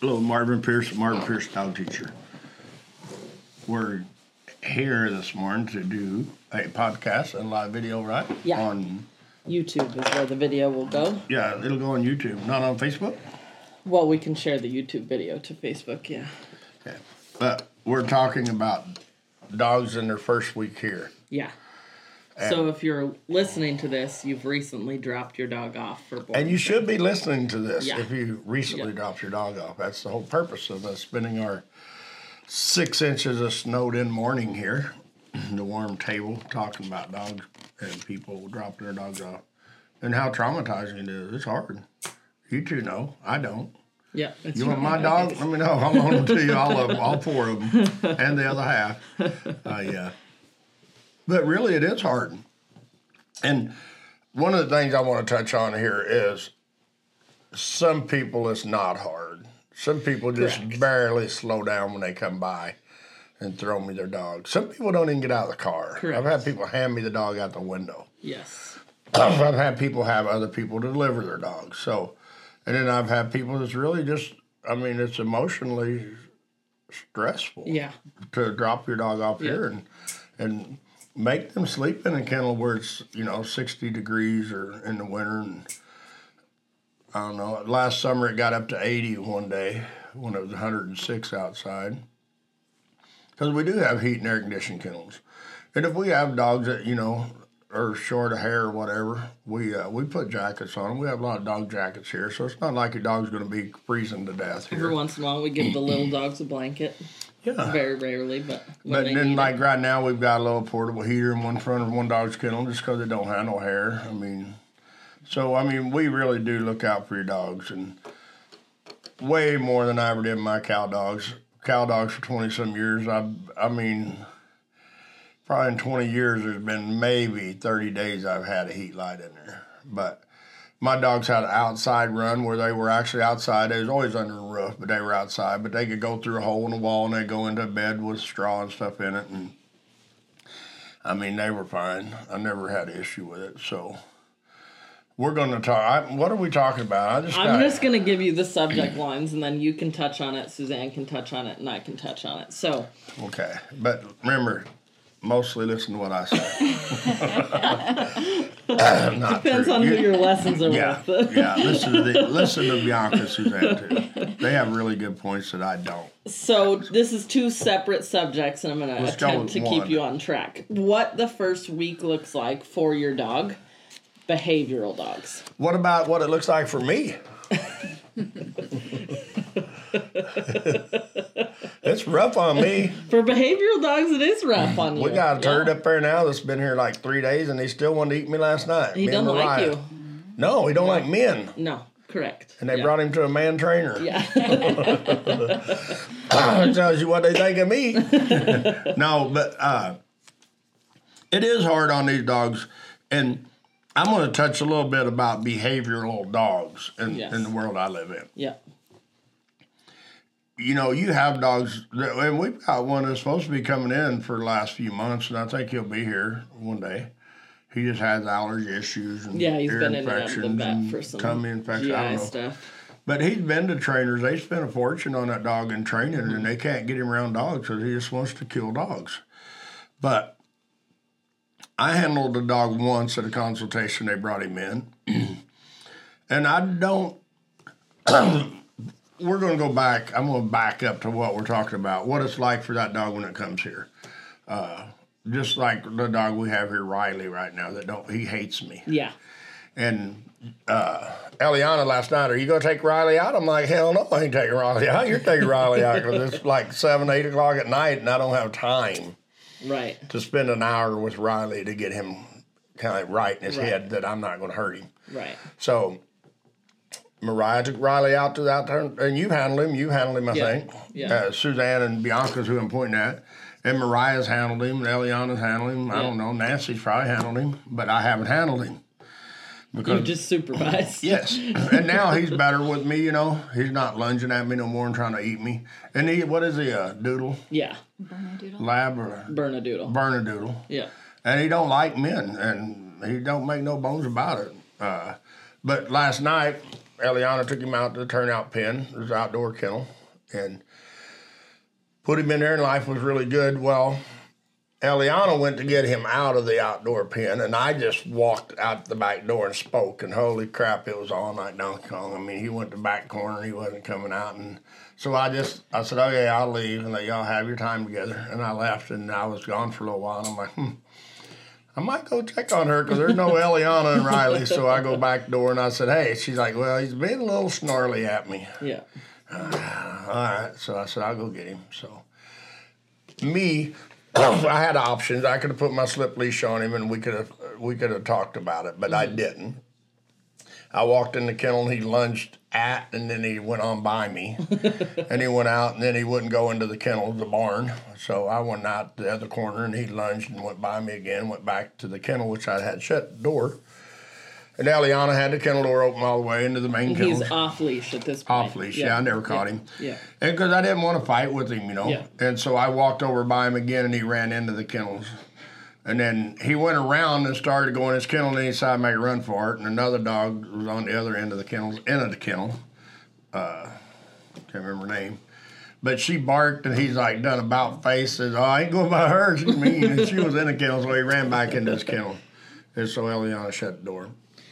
Hello, Marvin Pierce, Marvin Pierce, dog teacher. We're here this morning to do a podcast and live video, right? Yeah. On YouTube is where the video will go. yeah, it'll go on YouTube, not on Facebook. Well, we can share the YouTube video to Facebook, yeah. Okay. But we're talking about dogs in their first week here. Yeah. So if you're listening to this, you've recently dropped your dog off for boarding. And you should be listening to this Yeah. if you recently Yeah. dropped your dog off. That's the whole purpose of us spending our six inches of snowed in morning here, the warm table, talking about dogs and people dropping their dogs off and how traumatizing it is. It's hard. You two know. I don't. Yeah. You want my dog? Let me know. I'm going to tell you all of them, all four of them, and the other half. Uh, yeah. But really, it is hard. And one of the things I want to touch on here is some people it's not hard. Some people just Correct. barely slow down when they come by and throw me their dog. Some people don't even get out of the car. Correct. I've had people hand me the dog out the window. Yes. I've had people have other people deliver their dogs. So, and then I've had people that's really just, I mean, it's emotionally stressful Yeah. to drop your dog off Yeah. here and and make them sleep in a kennel where it's you know 60 degrees or in the winter and I don't know. Last summer it got up to 80 one day when it was 106 outside. Because we do have heat and air conditioned kennels, and if we have dogs that you know are short of hair or whatever, we uh, we put jackets on them. We have a lot of dog jackets here, so it's not like your dog's going to be freezing to death here. Every once in a while, we give the little dogs a blanket. Yeah. Very rarely, but But then, like it. right now, we've got a little portable heater in one front of one dog's kennel just because they don't have no hair. I mean, so I mean, we really do look out for your dogs, and way more than I ever did my cow dogs. Cow dogs for twenty some years. I, I mean, probably in twenty years, there's been maybe thirty days I've had a heat light in there. But my dogs had an outside run where they were actually outside. They was always under a roof, but they were outside. But they could go through a hole in the wall and they'd go into a bed with straw and stuff in it. And I mean, they were fine. I never had an issue with it. So we're going to talk. I, what are we talking about? I just I'm got, just going to give you the subject lines and then you can touch on it, Suzanne can touch on it, and I can touch on it. So, okay. But remember, mostly listen to what I say. Depends true. on who your lessons are Yeah, with. yeah. Listen to the, listen to Bianca Suzanne too. They have really good points that I don't. So this is two separate subjects, and I'm going to attempt to one. keep you on track. What the first week looks like for your dog, behavioral dogs. What about what it looks like for me? It's rough on me. For behavioral dogs, it is rough on you. We got a turd Yeah. up there now that's been here like three days, and he still wanted to eat me last night. He doesn't like you. No, he don't like men. No, correct. And they Yeah. brought him to a man trainer. Yeah. Tells you what they think of me. no, but uh, it is hard on these dogs, and I'm going to touch a little bit about behavioral dogs in, Yes. in the world I live in. yeah. You know, you have dogs, that, and we've got one that's supposed to be coming in for the last few months, and I think he'll be here one day. He just has allergy issues and Yeah, he's ear been in and out of the infections vet and for some tummy infections. I don't know. stuff. But he's been to trainers. They spent a fortune on that dog in training, and they can't get him around dogs because he just wants to kill dogs. But I handled the dog once at a consultation. They brought him in, and I don't. we're going to go back. I'm going to back up to what we're talking about. What it's like for that dog when it comes here. Uh, just like the dog we have here, Riley, right now. That don't he hates me. Yeah. And uh, Eliana last night, are you going to take Riley out? I'm like, hell no, I ain't taking Riley out. You're taking Riley out because it's like 7, 8 o'clock at night and I don't have time Right. to spend an hour with Riley to get him kind of right in his Right. head that I'm not going to hurt him. Right. So Mariah took Riley out to that turn, and you handled him. You handled him, I Yeah. think. Yeah. Uh, Suzanne and Bianca's who I'm pointing at. And Mariah's handled him, and Eliana's handled him. I don't know. Nancy's probably handled him, but I haven't handled him. because you just supervise. Yes, and now he's better with me. You know, he's not lunging at me no more and trying to eat me. And he, what is he, a doodle Yeah. Bernedoodle. lab or Bernadoodle. Bernedoodle? Yeah. And he don't like men, and he don't make no bones about it. Uh, but last night, Eliana took him out to the turnout pen, his outdoor kennel, and put him in there, and life was really good. Well, Eliana went to get him out of the outdoor pen, and I just walked out the back door and spoke. And holy crap, it was all night Donkey Kong. I mean, he went to the back corner, he wasn't coming out, and so I just I said, okay, I'll leave and let y'all have your time together. And I left, and I was gone for a little while. And I'm like, hmm. I might go check on her because there's no Eliana and Riley. So I go back door and I said, hey. She's like, well, he's being a little snarly at me. Yeah. all right. So I said, I'll go get him. So me, I had options. I could have put my slip leash on him and we could have we could have talked about it, but I mm-hmm. didn't. I walked in the kennel and he lunged at and then he went on by me. and he went out and then he wouldn't go into the kennel, the barn. So I went out the other corner and he lunged and went by me again, went back to the kennel, which I had shut the door. And Eliana had the kennel door open all the way into the main kennel. he's off leash at this point. Off leash, yeah. I never caught yeah. him. Yeah. And because I didn't want to fight with him, you know. Yeah. And so I walked over by him again and he ran into the kennels. And then he went around and started going in his kennel and he decided to make a run for it. And another dog was on the other end of the kennel, end of the kennel. Uh, can't remember her name. But she barked and he's like done about face, says, Oh, I ain't going by her. She's mean. and she was in the kennel, so he ran back into his kennel. And so Eliana shut the door.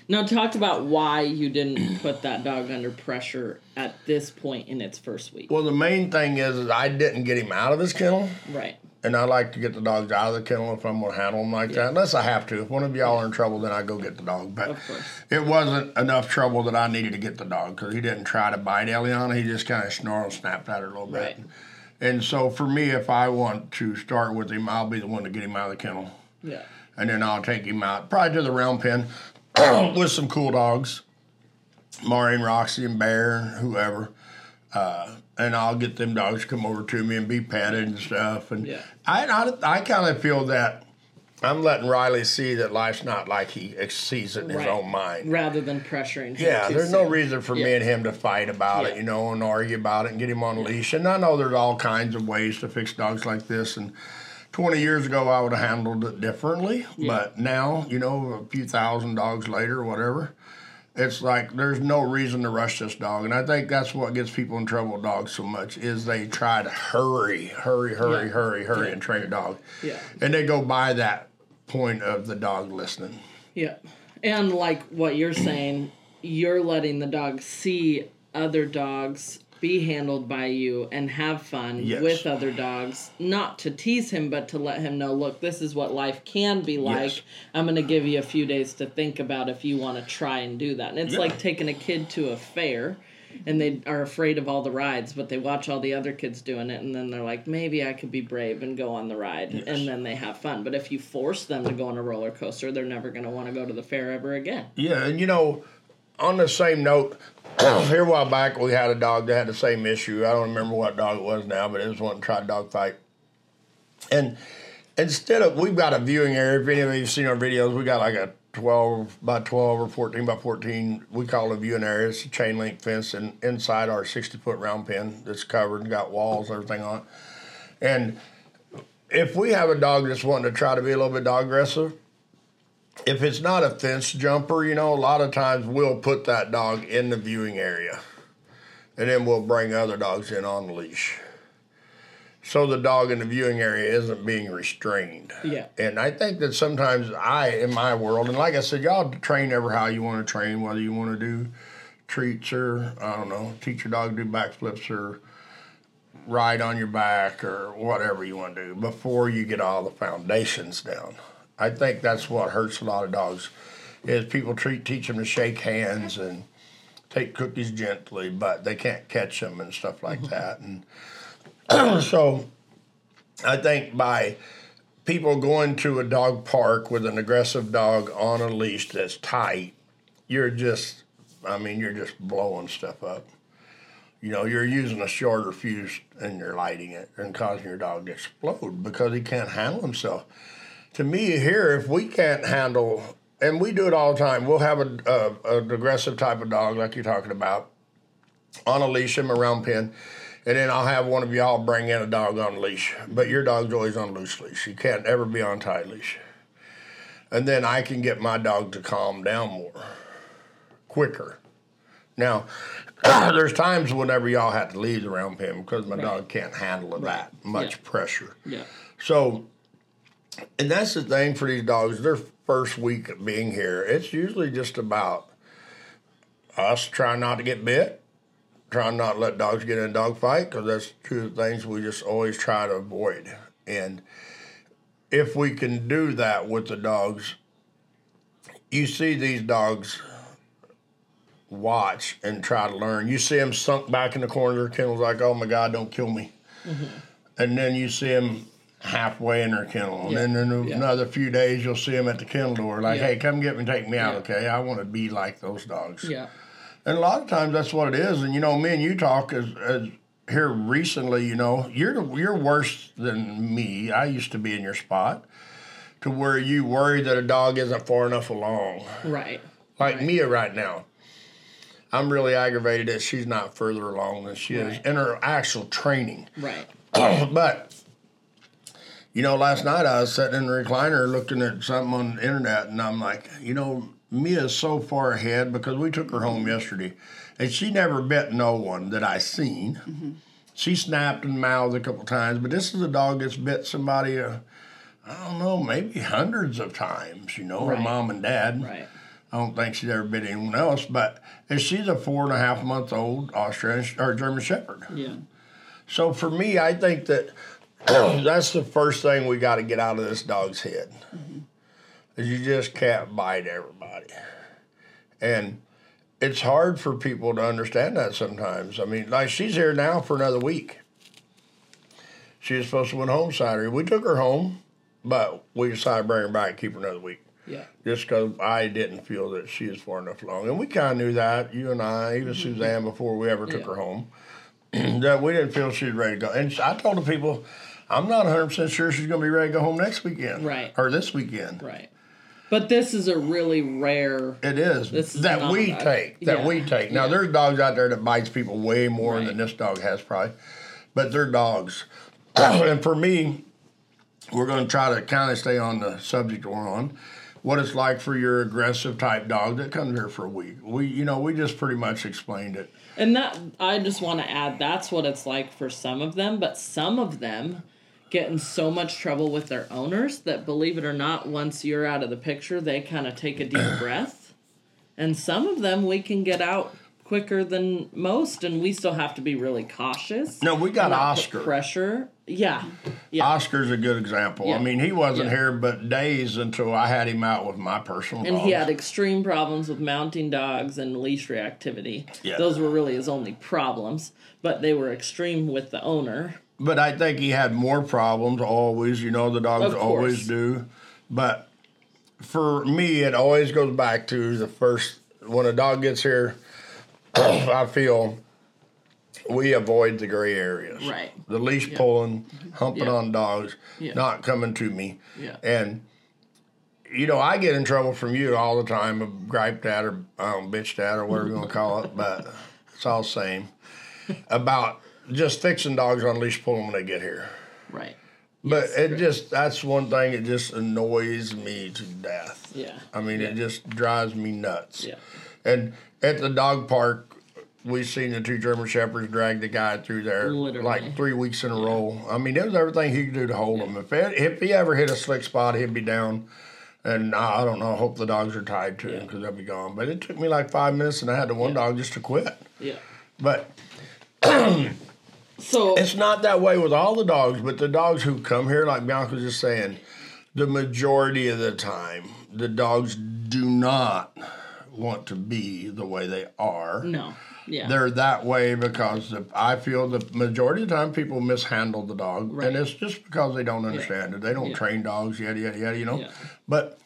Now talk about why you didn't put that dog under pressure at this point in its first week. Well, the main thing is, is I didn't get him out of his kennel. Right. And I like to get the dogs out of the kennel if I'm going to handle them like that. Unless I have to. If one of y'all are in trouble, then I go get the dog. But it wasn't enough trouble that I needed to get the dog because he didn't try to bite Eliana. He just kind of snarled, snapped at her a little bit. Right. And so for me, if I want to start with him, I'll be the one to get him out of the kennel. Yeah. And then I'll take him out, probably to the round pen with some cool dogs, Mari and Roxy and Bear and whoever. Uh, and I'll get them dogs come over to me and be petted and stuff. And Yeah. I, I, I kind of feel that I'm letting Riley see that life's not like he sees it in his own mind. Rather than pressuring him. Yeah, there's no reason for me and him to fight about it, you know, and argue about it and get him on a leash. And I know there's all kinds of ways to fix dogs like this. And 20 years ago, I would have handled it differently. But now, you know, a few thousand dogs later whatever, it's like there's no reason to rush this dog. And I think that's what gets people in trouble with dogs so much is they try to hurry, hurry, hurry, Yeah. hurry, hurry, and train a dog. Yeah. And they go by that point of the dog listening. Yeah. And like what you're saying, you're letting the dog see other dogs be handled by you and have fun Yes. with other dogs. Not to tease him, but to let him know, look, this is what life can be like. Yes. I'm going to give you a few days to think about if you want to try and do that. And it's Yeah. like taking a kid to a fair. And they are afraid of all the rides, but they watch all the other kids doing it, and then they're like, maybe I could be brave and go on the ride, and then they have fun. But if you force them to go on a roller coaster, they're never going to want to go to the fair ever again. Yeah, and you know, on the same note, here a while back we had a dog that had the same issue. I don't remember what dog it was now, but it was one that tried dog fight. And instead of we've got a viewing area, if any of you have seen our videos, we got like a twelve by twelve or fourteen by fourteen. We call it a viewing area. It's a chain link fence and inside our sixty foot round pen that's covered and got walls everything on it. And if we have a dog that's wanting to try to be a little bit dog aggressive, if it's not a fence jumper, you know, a lot of times we'll put that dog in the viewing area and then we'll bring other dogs in on the leash. So the dog in the viewing area isn't being restrained. Yeah. And I think that sometimes I, in my world, and like I said, y'all train ever how you want to train, whether you want to do treats or, I don't know, teach your dog to do backflips or ride on your back or whatever you want to do before you get all the foundations down. I think that's what hurts a lot of dogs is people treat teach them to shake hands and take cookies gently, but they can't catch them and stuff like mm-hmm. that. And so I think by people going to a dog park with an aggressive dog on a leash that's tight, you're just, I mean, you're just blowing stuff up. You know, you're using a shorter fuse and you're lighting it and causing your dog to explode because he can't handle himself. To me, here, if we can't handle, and we do it all the time, we'll have a, a, an aggressive type of dog like you're talking about on a leash in my round pen, and then I'll have one of y'all bring in a dog on a leash. But your dog's always on loose leash. You can't ever be on tight leash. And then I can get my dog to calm down more, quicker Now, there's times whenever y'all have to leave the round pen because my dog can't handle that much Yeah. pressure. Yeah. So, and that's the thing for these dogs. Their first week of being here, it's usually just about us trying not to get bit, trying not to let dogs get in a dog fight because that's two of the things we just always try to avoid. And if we can do that with the dogs, you see these dogs watch and try to learn. You see them sunk back in the corner of their kennels like, oh my God, don't kill me. Mm-hmm. And then you see them halfway in their kennel. Yeah. And then in Yeah. another few days, you'll see them at the kennel door like, Yeah. hey, come get me, take me out, okay? I want to be like those dogs. Yeah. And a lot of times that's what it is. And you know, me and you talk as, as here recently. You know, you're you're worse than me. I used to be in your spot, to where you worry that a dog isn't far enough along. Right. Like Mia right now, I'm really aggravated that she's not further along than she is in her actual training. Right. but you know, last night I was sitting in the recliner looking at something on the internet, and I'm like, you know, Mia's so far ahead because we took her home yesterday, and she never bit no one that I seen. She snapped and mouthed a couple times, but this is a dog that's bit somebody. Uh, I don't know, maybe hundreds of times. You know, her mom and dad. Right. I don't think she's ever bit anyone else, but and she's a four and a half month old Australian or German Shepherd. Yeah. So for me, I think that that's the first thing we got to get out of this dog's head. Is you just can't bite everybody, and it's hard for people to understand that sometimes. I mean, like she's here now for another week. She was supposed to went home Saturday. We took her home, but we decided to bring her back and keep her another week Yeah. just because I didn't feel that she was far enough along. And we kind of knew that, you and I, even Suzanne, before we ever took Mm-hmm. Yeah. her home, that we didn't feel she was ready to go. And I told the people, I'm not 100% sure she's going to be ready to go home next weekend. Right. Or this weekend. Right. But this is a really rare. It is This is that we a- take. That yeah. we take. Now Yeah. there's dogs out there that bites people way more Right. than this dog has probably, but they're dogs. and for me, we're going to try to kind of stay on the subject we're on. What it's like for your aggressive type dog that comes here for a week. We, you know, we just pretty much explained it. And that I just want to add that's what it's like for some of them, but some of them get in so much trouble with their owners that believe it or not, once you're out of the picture, they kind of take a deep breath. And some of them we can get out quicker than most, and we still have to be really cautious. No, we got Oscar. pressure. Yeah, yeah, Oscar's a good example. Yeah. I mean, he wasn't Yeah. here but days until I had him out with my personal and dogs. he had extreme problems with mounting dogs and leash reactivity. Yeah. Those were really his only problems, but they were extreme with the owner. But I think he had more problems always. You know, the dogs always do. But for me, it always goes back to the first when a dog gets here. I feel we avoid the gray areas. Right. The leash pulling, humping Yeah. on dogs, Yeah. not coming to me. Yeah. And you know, I get in trouble from you all the time, of griped at or um, bitched at or whatever you want to call it, but it's all the same. About just fixing dogs on leash pulling when they get here. Right. But it just that's one thing that just annoys me to death. Yeah. I mean, it just drives me nuts. Yeah. And at the dog park, we've seen the two German shepherds drag the guy through there Literally. like three weeks in a row. I mean, it was everything he could do to hold him. If it, if he ever hit a slick spot, he'd be down. And I I don't know. I hope the dogs are tied to him because they'll be gone. But it took me like five minutes, and I had the one dog just to quit. Yeah. But So it's not that way with all the dogs, but the dogs who come here, like Bianca was just saying, the majority of the time, the dogs do not want to be the way they are. no. Yeah. They're that way because the, I feel the majority of the time people mishandle the dog, Right. and it's just because they don't understand it. They don't Yeah. train dogs, yada yada yada. You know, Yeah. but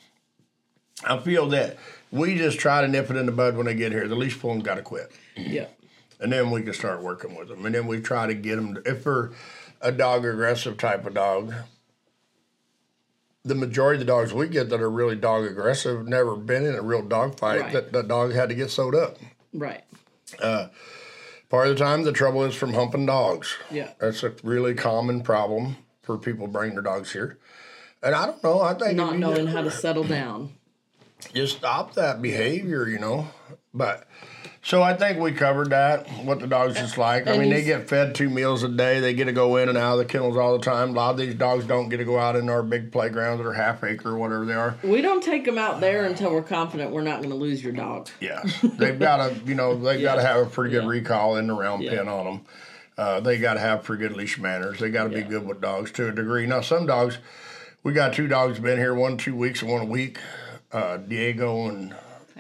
I feel that we just try to nip it in the bud when they get here. The leash pulling got to quit yeah. And then we can start working with them. And then we try to get them. To, if they're a dog aggressive type of dog, the majority of the dogs we get that are really dog aggressive never been in a real dog fight. Right. That the dog had to get sewed up. Right. Uh, part of the time, the trouble is from humping dogs. Yeah. That's a really common problem for people bringing their dogs here. And I don't know. I think Not knowing just, how to settle down. just stop that behavior, you know. But So I think we covered that. What the dogs just like. I mean, they get fed two meals a day. They get to go in and out of the kennels all the time. A lot of these dogs don't get to go out in our big playgrounds or half acre or whatever they are. We don't take them out there until we're confident we're not going to lose your dog. Yeah, they've got to, you know, they've got to have a pretty good Yeah. recall in the round Yeah. pin on them. Uh, they got to have pretty good leash manners. They got to be good with dogs to a degree. Now, some dogs, we got two dogs been here, one two weeks and one a week, uh, Diego and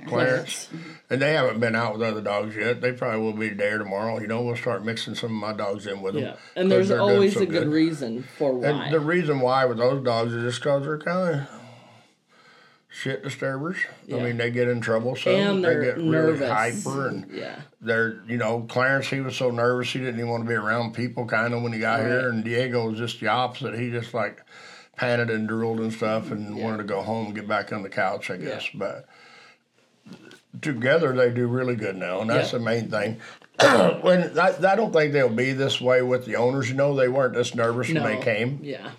Clarence, and they haven't been out with other dogs yet. They probably will be today or tomorrow. You know, we'll start mixing some of my dogs in with them. Yeah. And there's always so a good, reason for why. And the reason why with those dogs is just because they're kind of shit disturbers. Yeah. I mean, they get in trouble, so and they get really nervous. hyper and yeah. they're you know Clarence he was so nervous he didn't even want to be around people kind of when he got Right. here and Diego was just the opposite he just like panted and drooled and stuff and Yeah. wanted to go home and get back on the couch I guess but together they do really good now and that's Yeah. the main thing when I, I don't think they'll be this way with the owners you know they weren't this nervous No. when they came Yeah.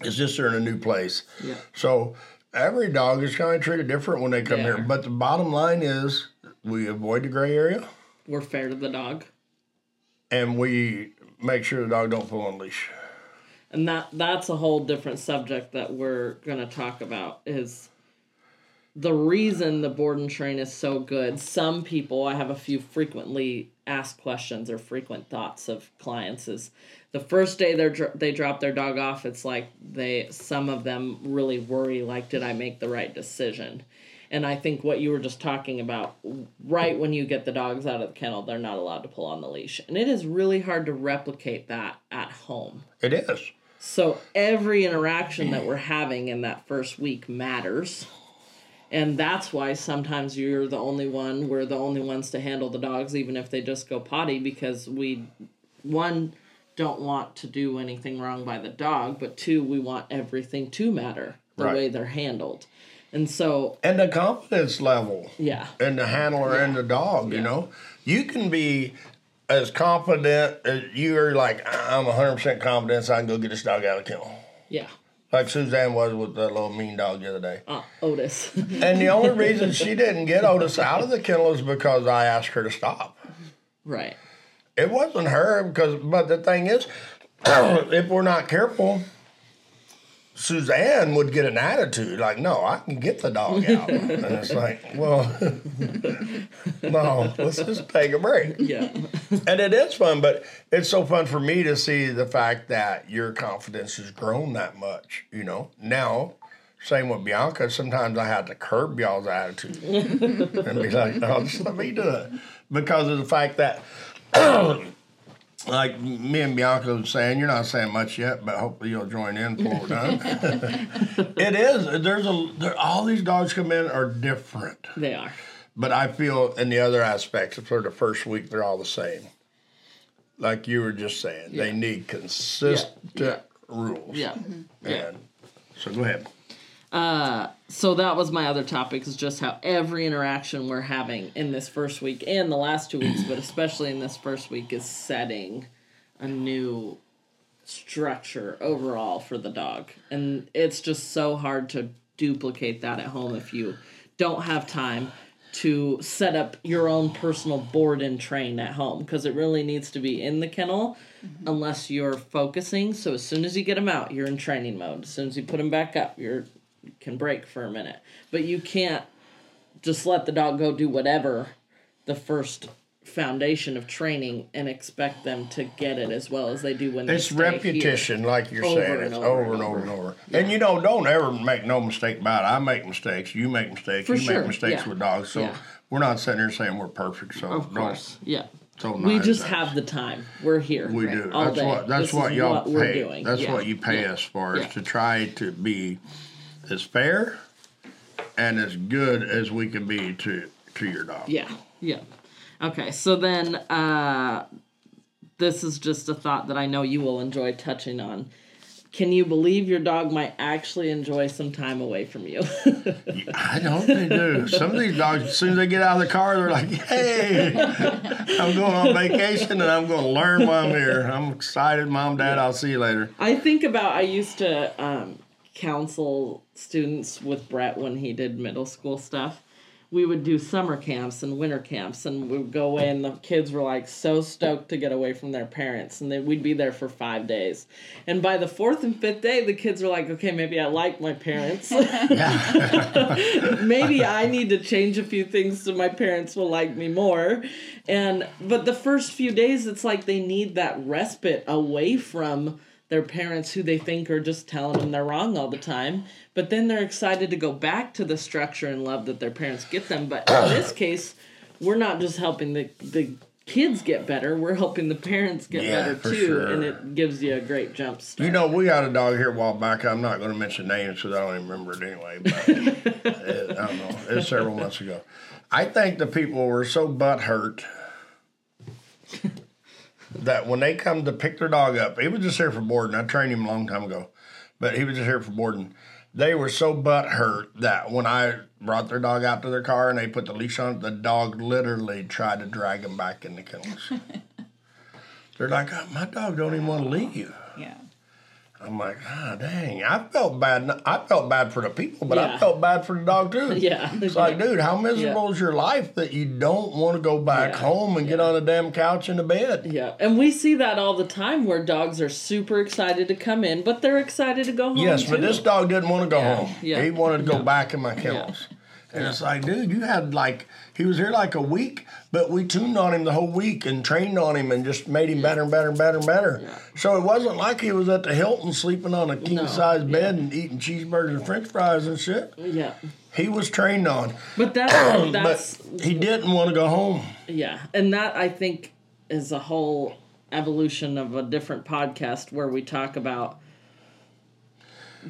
it's just they're in a new place Yeah. so every dog is kind of treated different when they come They here but the bottom line is we avoid the gray area We're fair to the dog. and we make sure the dog don't pull on leash. and that that's a whole different subject that we're going to talk about is the reason the board and train is so good some people i have a few frequently asked questions or frequent thoughts of clients is the first day they they drop their dog off it's like they some of them really worry like did i make the right decision and i think what you were just talking about right when you get the dogs out of the kennel they're not allowed to pull on the leash and it is really hard to replicate that at home It is. so every interaction that we're having in that first week matters. And that's why sometimes you're the only one, we're the only ones to handle the dogs, even if they just go potty, because we, one, don't want to do anything wrong by the dog, but two, we want everything to matter the Right. way they're handled. And so, And the confidence level yeah, and the handler and the dog, you know, you can be as confident as you're like, I'm 100% confident so I can go get this dog out of the kennel. yeah. Like Suzanne was with that little mean dog the other day. Uh, Otis. And the only reason she didn't get Otis out of the kennel is because I asked her to stop. right. It wasn't her because, but the thing is, if we're not careful, Suzanne would get an attitude like, "No, I can get the dog out," and it's like, "Well, no, let's just take a break." Yeah. And it is fun, but it's so fun for me to see the fact that your confidence has grown that much. You know, now. Same with Bianca. Sometimes I have to curb y'all's attitude and be like, "Oh, just let me do it," because of the fact that like me and Bianca was saying, you're not saying much yet, but hopefully you'll join in before we're done. it is. There's a there, all these dogs come in are different, They are. but I feel in the other aspects for the first week they're all the same. Like you were just saying, they need consistent Yeah. rules. Yeah. Mm-hmm. Yeah. And so go ahead. Uh, so that was my other topic is just how every interaction we're having in this first week and the last two weeks but especially in this first week is setting a new structure overall for the dog. And it's just so hard to duplicate that at home if you don't have time to set up your own personal board and train at home because it really needs to be in the kennel unless you're focusing. So as soon as you get them out you're in training mode. As soon as you put them back up you're you can break for a minute but you can't just let the dog go do whatever the first foundation of training and expect them to get it as well as they do when they It's stay here. repetition, like you're Over saying. It's over over and and over over. and over. And you know, don't ever make no mistake about it. I make mistakes. You make mistakes. For you sure, make mistakes yeah. with dogs. So Yeah. we're not sitting here saying we're perfect. So of don't- course yeah So we just nice. have the time we're here We do. all That's day. what. That's This what is y'all what pay. we're doing That's Yeah. what you pay Yeah. us for is to try to be as fair and as good as we can be to to your dog. Yeah, yeah. Okay, so then uh, this is just a thought that I know you will enjoy touching on. Can you believe your dog might actually enjoy some time away from you? I don't they do. Some of these dogs, as soon as they get out of the car, they're like, "Hey, I'm going on vacation and I'm going to learn while I'm here. I'm excited, mom, dad. I'll see you later." I think about I used to um, counsel students with Brett when he did middle school stuff. we would do summer camps and winter camps and we would go away and the kids were like so stoked to get away from their parents and then we'd be there for five days. And by the fourth and fifth day the kids were like okay maybe i like my parents. Maybe i need to change a few things so my parents will like me more. And but the first few days it's like they need that respite away from their parents who they think are just telling them they're wrong all the time. But then they're excited to go back to the structure and love that their parents get them. But in this case, we're not just helping the the kids get better, we're helping the parents get Yeah, better too. sure. And it gives you a great jump start. You know, we got a dog here a while back. I'm not going to mention names because I don't even remember it anyway. But it, I don't know. It was several months ago. I think the people were so butt hurt that when they come to pick their dog up, he was just here for boarding. I trained him a long time ago, but he was just here for boarding. They were so butt hurt that when I brought their dog out to their car and they put the leash on it, the dog literally tried to drag him back in the kennels. They're like, "Oh, my dog don't even want to leave. You. Yeah. I'm like, ah, dang. I felt bad. I felt bad for the people, but I felt bad for the dog too. Yeah. It's like, dude, how miserable Yeah. is your life that you don't want to go back Yeah. home and get on a damn couch in the bed? Yeah, and we see that all the time where dogs are super excited to come in, but they're excited to go home. Yes, but this dog didn't want to go Yeah, home. yeah. He wanted to go back in my kennels. And it's like, dude, you had like, he was here like a week, but we tuned on him the whole week and trained on him and just made him better and better and better and better. Yeah. So it wasn't like he was at the Hilton sleeping on a king size bed and eating cheeseburgers and french fries and shit. Yeah, He was trained on. but that that's but he didn't want to go home. yeah, and that I think is a whole evolution of a different podcast where we talk about.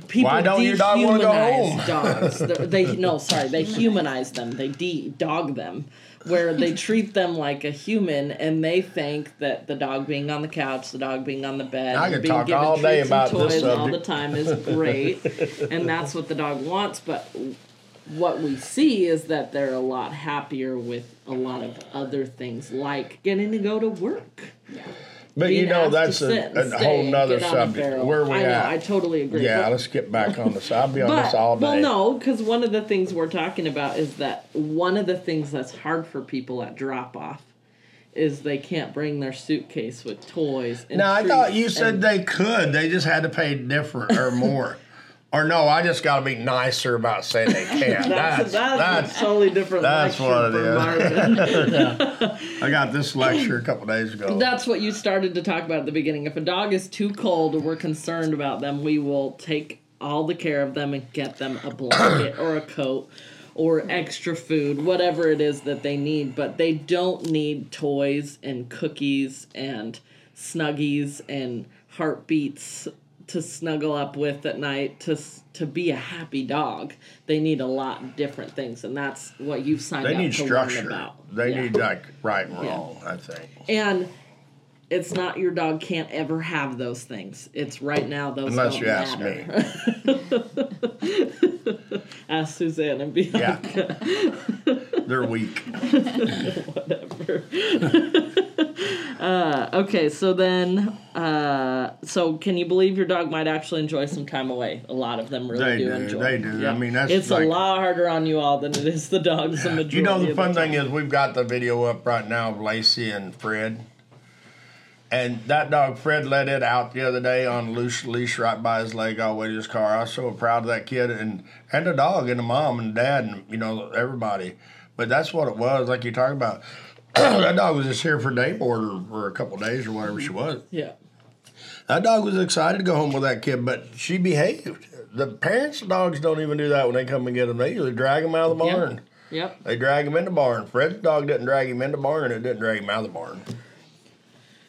People Why don't your dog wanna go home? dogs. They- no, sorry, they humanize them. They de dog them, where they treat them like a human, and they think that the dog being on the couch, the dog being on the bed, I could being talk given all day treats about and this toys all the time is great, and that's what the dog wants. But what we see is that they're a lot happier with a lot of other things, like getting to go to work. But you know, that's a, a whole nother subject. Where we I know. I totally agree. yeah, But- let's get back on this. I'll be on but, this all day. Well, no, because one of the things we're talking about is that one of the things that's hard for people at drop off is they can't bring their suitcase with toys. And No, I thought you said they could. They just had to pay different or more. or no, I just got to be nicer about saying they can't. That's, that's, that's, totally different that's what it from I got this lecture a couple days ago. That's what you started to talk about at the beginning. If a dog is too cold or we're concerned about them, we will take all the care of them and get them a blanket or a coat or extra food, whatever it is that they need. But they don't need toys and cookies and snuggies and heartbeats to snuggle up with at night to to be a happy dog. They need a lot of different things, and that's what you've signed they up need to learn about. They Yeah. need like right and wrong. I think. And it's not your dog can't ever have those things. It's right now those Unless you ask matter. ask Suzanne and be Yeah, like, they're weak. whatever. Uh, okay, so then, uh, so can you believe your dog might actually enjoy some time away? A lot of them really They do, do, enjoy. they do. I mean, that's it's like- a lot harder on you all than it is the dogs. The majority You know, the fun time. thing is we've got the video up right now of Lacey and Fred. And that dog Fred let it out the other day on loose leash right by his leg all the way to his car. I was so proud of that kid and and the dog and the mom and dad and you know everybody. But that's what it was, like you talking about. that dog was just here for day boarder for a couple days or whatever she was. Mm-hmm. Yeah. That dog was excited to go home with that kid, but she behaved. The parents' dogs don't even do that when they come and get them. They usually drag them out of the barn. Yep. They drag him in the barn. Fred's dog didn't drag him in the barn, and it didn't drag him out of the barn.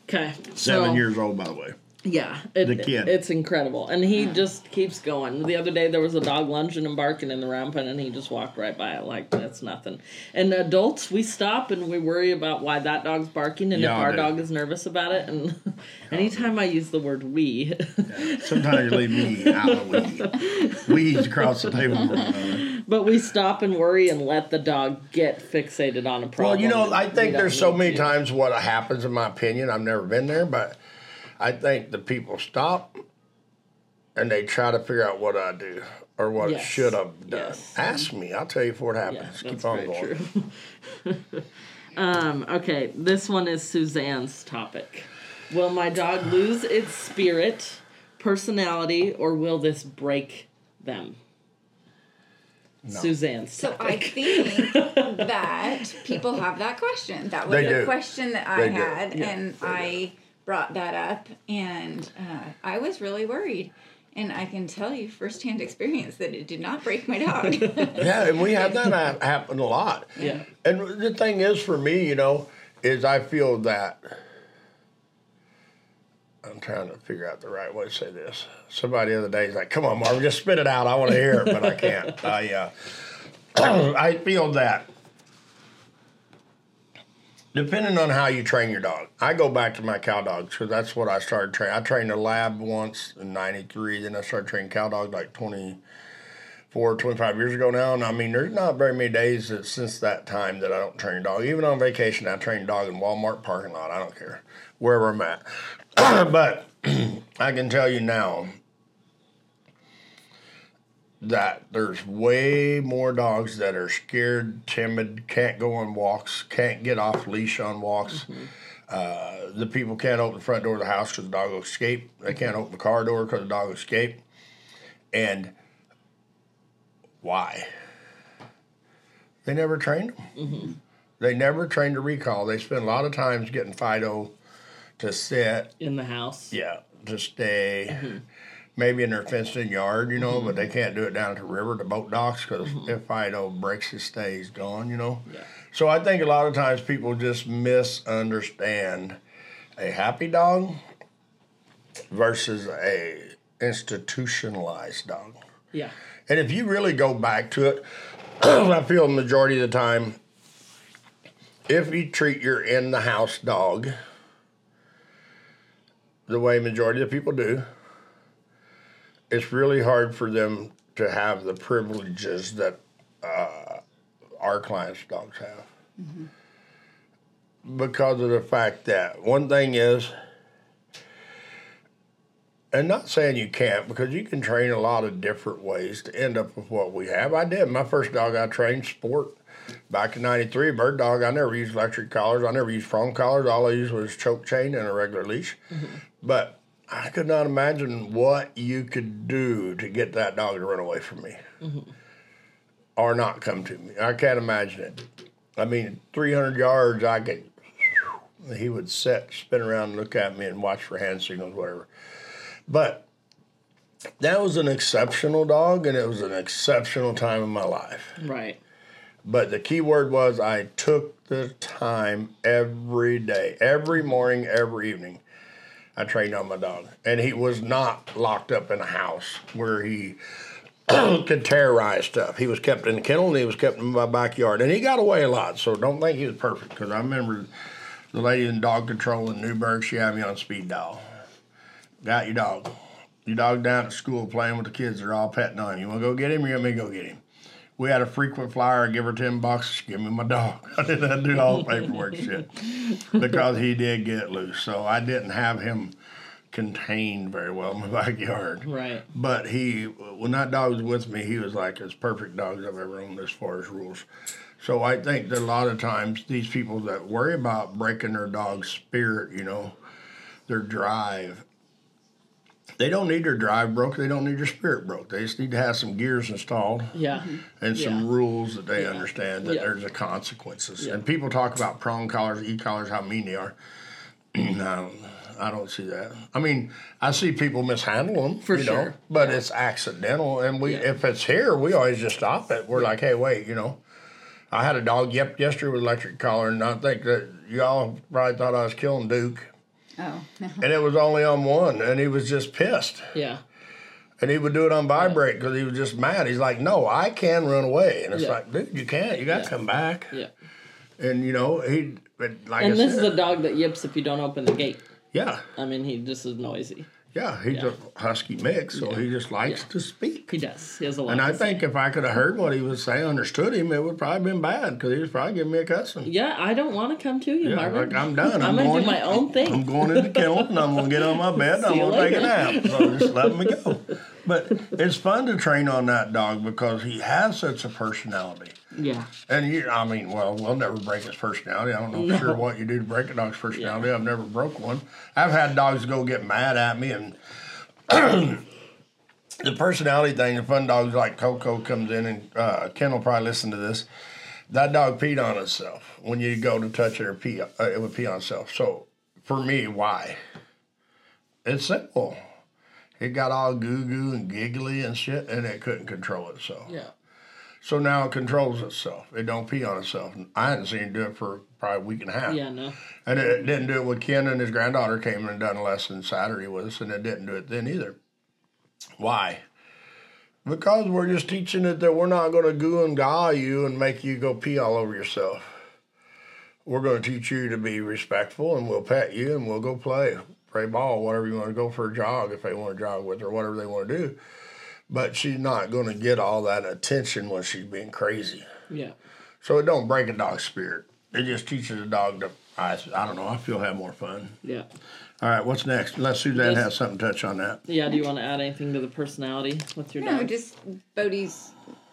Okay. Seven so, years old, by the way. Yeah, it, The kid. It's incredible, and he just keeps going. The other day there was a dog lunging and barking in the round pen, and he just walked right by it like that's nothing. And adults, we stop and we worry about why that dog's barking, and Yeah, if our do. dog is nervous about it. And anytime I use the word "we," Sometimes you leave me out of the weed. Weeds across the table. from one another. but we stop and worry and let the dog get fixated on a problem. Well, you know, I think there's so many to. times what happens, in my opinion. I've never been there, but I think the people stop and they try to figure out what I do. or what Yes. should have done. Yes. Ask me. I'll tell you before it Yeah, happens. that's Keep on very going. true. um, okay, this one is Suzanne's topic. Will my dog lose its spirit, personality, or will this break them? Suzanne's So I think that people have that question. That was They a do. question that I They do. had, Yeah, and I brought that up, and uh, I was really worried. And I can tell you firsthand experience that it did not break my dog. Yeah, and we have that happen a lot. yeah. And the thing is, for me, you know, is I feel that I'm trying to figure out the right way to say this. Somebody the other day is like, "Come on, Marvin, just spit it out. I want to hear it, but I can't." I uh, I feel that depending on how you train your dog. I go back to my cow dogs because that's what I started training. I trained a lab once in '93, then I started training cow dogs like 24, 25 years ago now. And I mean, there's not very many days that, since that time that I don't train a dog. Even on vacation, I train a dog in Walmart parking lot. I don't care wherever I'm at. but I can tell you now that there's way more dogs that are scared, timid, can't go on walks, can't get off leash on walks. Mm-hmm. Uh, the people can't open the front door of the house because the dog will escape. They mm-hmm. can't open the car door because the dog will escape. And why? They never trained them. Mm-hmm. They never trained a recall. They spend a lot of times getting Fido to sit, In the house. yeah, to stay, maybe in their fenced-in yard, you know, but they mm-hmm. can't do it down at the river, the boat docks, because mm-hmm. if Fido breaks his stay, he's gone, you know. Yeah. So I think a lot of times people just misunderstand a happy dog versus a institutionalized dog. Yeah. And if you really go back to it, I feel the majority of the time, if you treat your in the house dog the way majority of people do, it's really hard for them to have the privileges that uh, our clients' dogs have. Because of the fact that one thing is, and not saying you can't, because you can train a lot of different ways to end up with what we have. I did. My first dog I trained sport back in '93, bird dog. I never used electric collars. I never used prong collars. All I used was choke chain and a regular leash. But I could not imagine what you could do to get that dog to run away from me mm-hmm. or not come to me. I can't imagine it. I mean, 300 yards, I could. He would sit, spin around, look at me, and watch for hand signals, whatever. But that was an exceptional dog, and it was an exceptional time in my life. Right. But the key word was I took the time every day, every morning, every evening. I trained on my dog, and he was not locked up in a house where he could terrorize stuff. He was kept in the kennel, and he was kept in my backyard, and he got away a lot. So don't think he was perfect, because I remember the lady in dog control in Newburgh. She had me on speed dial. Got your dog. Your dog down at school playing with the kids. They're all petting on you. You want to go get him? Or you want me to go get him? We had a frequent flyer. Give her ten bucks. Give me my dog. I didn't do all the paperwork shit because he did get loose. So I didn't have him contained very well in my backyard. Right. But he, when that dog was with me, he was like as perfect dogs I've ever owned as far as rules. So I think that a lot of times these people that worry about breaking their dog's spirit, you know, their drive, they don't need their drive broke. They don't need their spirit broke. They just need to have some gears installed Yeah. Mm-hmm. and some Yeah. rules that they Yeah. understand that Yeah. there's a consequences. And people talk about prong collars, e collars, how mean they are. no, I don't see that. I mean, I see people mishandle them For you know, sure. but it's accidental. And we, if it's here, we always just stop it. We're like, hey, wait, you know. I had a dog yep yesterday with electric collar, and I think that y'all probably thought I was killing Duke, oh, and it was only on one, and he was just pissed. Yeah. And he would do it on vibrate because he was just mad. He's like, "No, I can run away," and it's Yeah. like, "Dude, you can't. You got to Yeah. come back." Yeah. And you know, he, but like And I this said, is a dog that yips if you don't open the gate. yeah, I mean, he just is noisy. Yeah, he's Yeah. a husky mix, so he just likes Yeah. to speak. He does. He has a lot. And I to say. think if I could have heard what he was saying, understood him, it would probably been bad because he was probably giving me a cussing. Yeah, I don't want to come to you, Yeah, Margaret. like I'm done. I'm I'm, gonna going do my own thing. I'm going in the kennel and I'm gonna get on my bed. and I'm gonna take a nap. So just let me go. But it's fun to train on that dog because he has such a personality. Yeah. And you, I mean, well, we'll never break his personality. I don't know for sure what you do to break a dog's personality. I've never broke one. I've had dogs go get mad at me, and the personality thing. The fun dogs like Coco comes in, and uh, Ken will probably listen to this. That dog peed on itself when you go to touch it or pee. Uh, it would pee on itself. So for me, why? It's simple. It got all goo goo and giggly and shit, and it couldn't control itself. Yeah. So now it controls itself. It don't pee on itself. I hadn't seen it do it for probably a week and a half. Yeah. No. And it didn't do it when Ken and his granddaughter came and done a lesson Saturday with us, and it didn't do it then either. Why? Because we're just teaching it that we're not going to goo and gaw you and make you go pee all over yourself. We're going to teach you to be respectful, and we'll pet you, and we'll go play, play ball, whatever you want to go for a jog if they want to jog with or whatever they want to do. But she's not going to get all that attention when she's being crazy. Yeah. So it don't break a dog's spirit. It just teaches a dog to. I, I don't know. I feel have more fun. Yeah. All right, what's next? Unless Suzanne Just- has something to touch on that. Yeah. Do you want to add anything to the personality What's your dog? No, dog? just Bodie's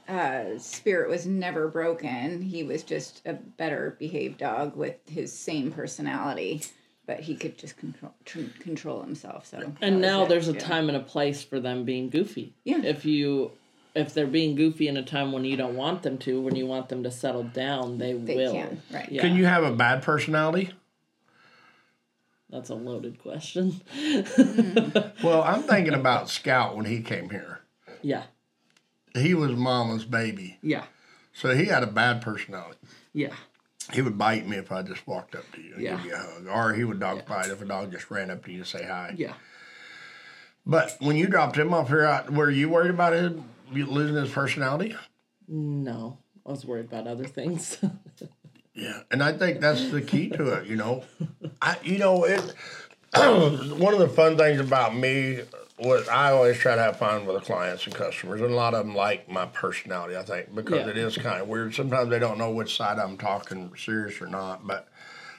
uh, spirit was never broken. He was just a better behaved dog with his same personality, but he could just control tr- control himself. So and was now it, there's a yeah. time and a place for them being goofy. Yeah. If you if they're being goofy in a time when you don't want them to, when you want them to settle down, they, They will. can, right. Yeah. Can you have a bad personality? That's a loaded question. Mm. Well, I'm thinking about Scout when he came here. yeah. He was Mama's baby, Yeah. so he had a bad personality. Yeah. He would bite me if I just walked up to you and Yeah. give you a hug, or he would dog bite if a dog just ran up to you to say hi. Yeah. But when you dropped him off here, were you worried about him losing his personality? No. I was worried about other things. Yeah, and I think that's the key to it. You know, I you know it. one of the fun things about me was I always try to have fun with the clients and customers, and a lot of them like my personality. I think because Yeah. it is kind of weird. Sometimes they don't know which side I'm talking serious or not, but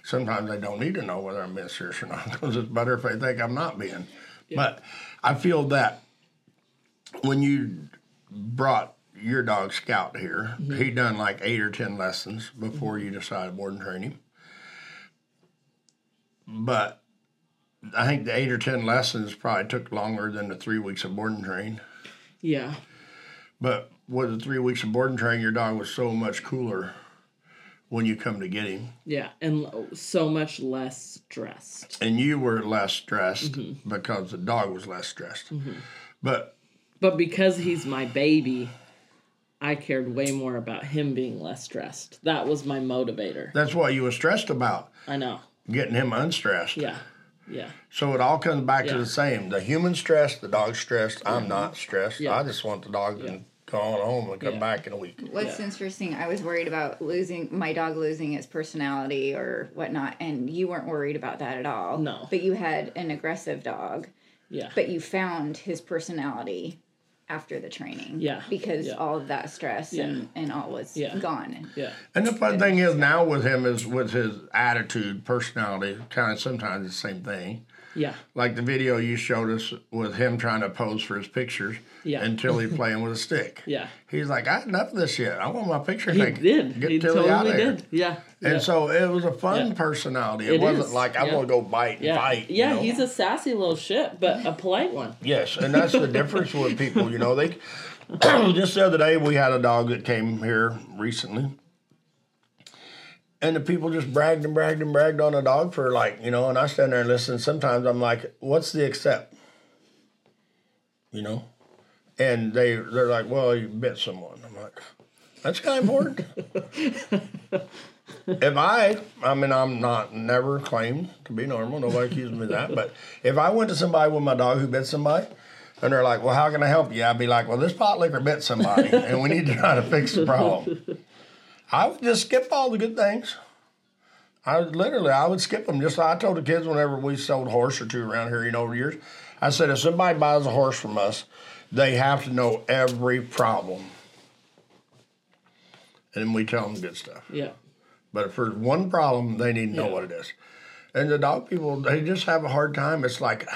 sometimes they don't need to know whether I'm being serious or not because it's better if they think I'm not being. But I feel that when you brought your dog Scout here, mm-hmm. he done like eight or ten lessons before mm-hmm. you decided board and train him. But I think the eight or ten lessons probably took longer than the three weeks of board and train. yeah. But with the three weeks of board and train, your dog was so much cooler when you come to get him. Yeah. And so much less stressed. And you were less stressed Mm-hmm. because the dog was less stressed. But But because he's my baby, I cared way more about him being less stressed. That was my motivator. that's what you were stressed about, I know. getting him unstressed. Yeah. Yeah. So it all comes back to the same. The human stressed, the dog stressed. I'm not stressed. Yeah. I just want the dog Yeah. to go on home and come Yeah. back in a week. What's Yeah. interesting, I was worried about losing my dog losing its personality or whatnot, and you weren't worried about that at all. No. But you had an aggressive dog, Yeah. but you found his personality after the training. Yeah. Because Yeah. all of that stress and, and all was Yeah. gone. yeah. And the fun thing is now with him is with his attitude, personality, kind of sometimes the same thing. Yeah. Like the video you showed us with him trying to pose for his pictures Yeah. until he playing with a stick. Yeah. He's like, I had enough of this shit. I want my picture He taken. did. Get he Tilly out totally of there. did. Yeah. And yeah. so it was a fun Yeah. personality. It, It wasn't is. like I Yeah. gonna go bite and yeah. fight. you yeah, know? he's a sassy little shit, but a polite one. Yes, and that's the difference with people. You know, they just the other day we had a dog that came here recently, and the people just bragged and bragged and bragged on the dog for like you know, and I stand there and listen. Sometimes I'm like, "What's the accept?" You know, and they they're like, "Well, you bit someone." I'm like, "That's kind of important." if I, I mean, I'm not never claimed to be normal. Nobody accuses me of that. But if I went to somebody with my dog who bit somebody, and they're like, "Well, how can I help you?" I'd be like, "Well, this pot liquor bit somebody, and we need to try to fix the problem." I would just skip all the good things. I would literally, I would skip them. Just I told the kids whenever we sold a horse or two around here, you know, over the years, I said, if somebody buys a horse from us, they have to know every problem. And then we tell them good stuff. Yeah. But if there's one problem, they need to know Yeah. what it is. And the dog people, they just have a hard time. It's like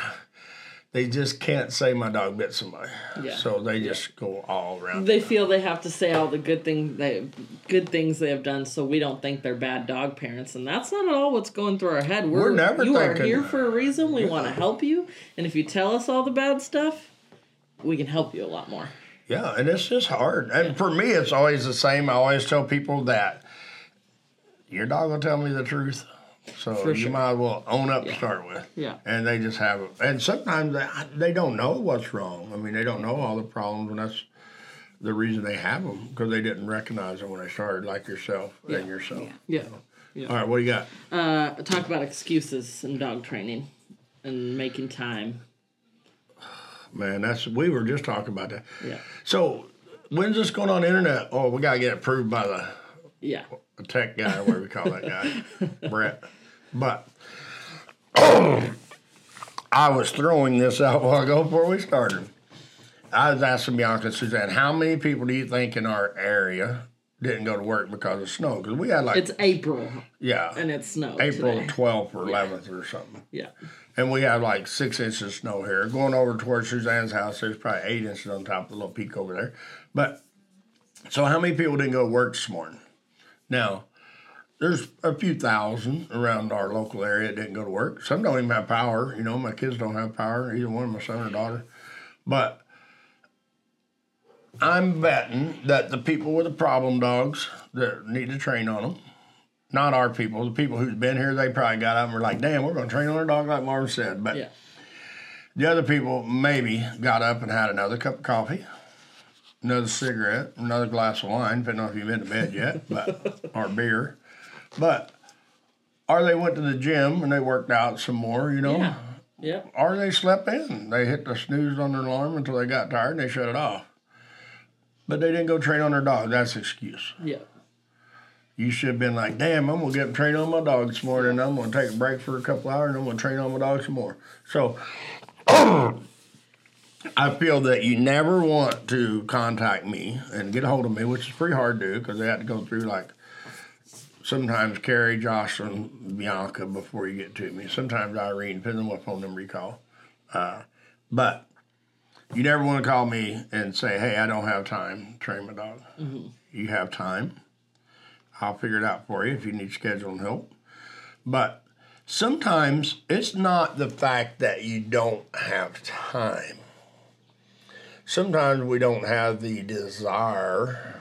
they just can't say my dog bit somebody. Yeah. So they just go all around. They feel they have to say all the good things they good things they have done, so we don't think they're bad dog parents, and that's not at all what's going through our head. We're, We're never you are here for a reason. We want to help you, and if you tell us all the bad stuff, we can help you a lot more. Yeah, and it's just hard. And for me, it's always the same. I always tell people that your dog will tell me the truth. So For you sure. might as well own up to start with. Yeah. And they just have it. And sometimes they, they don't know what's wrong. I mean, they don't know all the problems, and that's the reason they have them because they didn't recognize them when they started, like yourself and yourself. Yeah. Yeah. All right, what do you got? Uh, talk about excuses and dog training and making time. Man, that's we were just talking about that. Yeah. So when's this going on the internet? Oh, we gotta get approved by the Yeah. a tech guy, or whatever we call that guy, Brett. But I was throwing this out while ago before we started. I was asking Bianca and Suzanne, how many people do you think in our area didn't go to work because of snow? Because we had like, It's April yeah, and it's snowed. April 12th or 11th or something. Yeah. And we had like six inches of snow here. Going over towards Suzanne's house, there's probably eight inches on top of the little peak over there. But so how many people didn't go to work this morning? Now, there's a few thousand around our local area that didn't go to work. Some don't even have power. You know, my kids don't have power, either one, of my son or daughter. But I'm betting that the people with the problem dogs that need to train on them, not our people, the people who's been here, they probably got up and were like, damn, we're going to train on our dog like Marvin said. But Yeah. the other people maybe got up and had another cup of coffee, another cigarette, another glass of wine, depending on if you've been to bed yet, but or beer. But or they went to the gym and they worked out some more, you know. Yeah. Yep. Or they slept in. They hit the snooze on their alarm until they got tired and they shut it off. But they didn't go train on their dog. That's excuse. Yeah. You should have been like, damn, I'm gonna get train on my dog this morning. I'm gonna take a break for a couple hours and I'm gonna train on my dog some more. So I feel that you never want to contact me and get a hold of me, which is pretty hard to do because they have to go through like sometimes Carrie, Jocelyn, Bianca before you get to me. Sometimes Irene, depending on what phone number you call. Uh, but you never want to call me and say, hey, I don't have time to train my dog. You have time. I'll figure it out for you if you need scheduling help. But sometimes it's not the fact that you don't have time. Sometimes we don't have the desire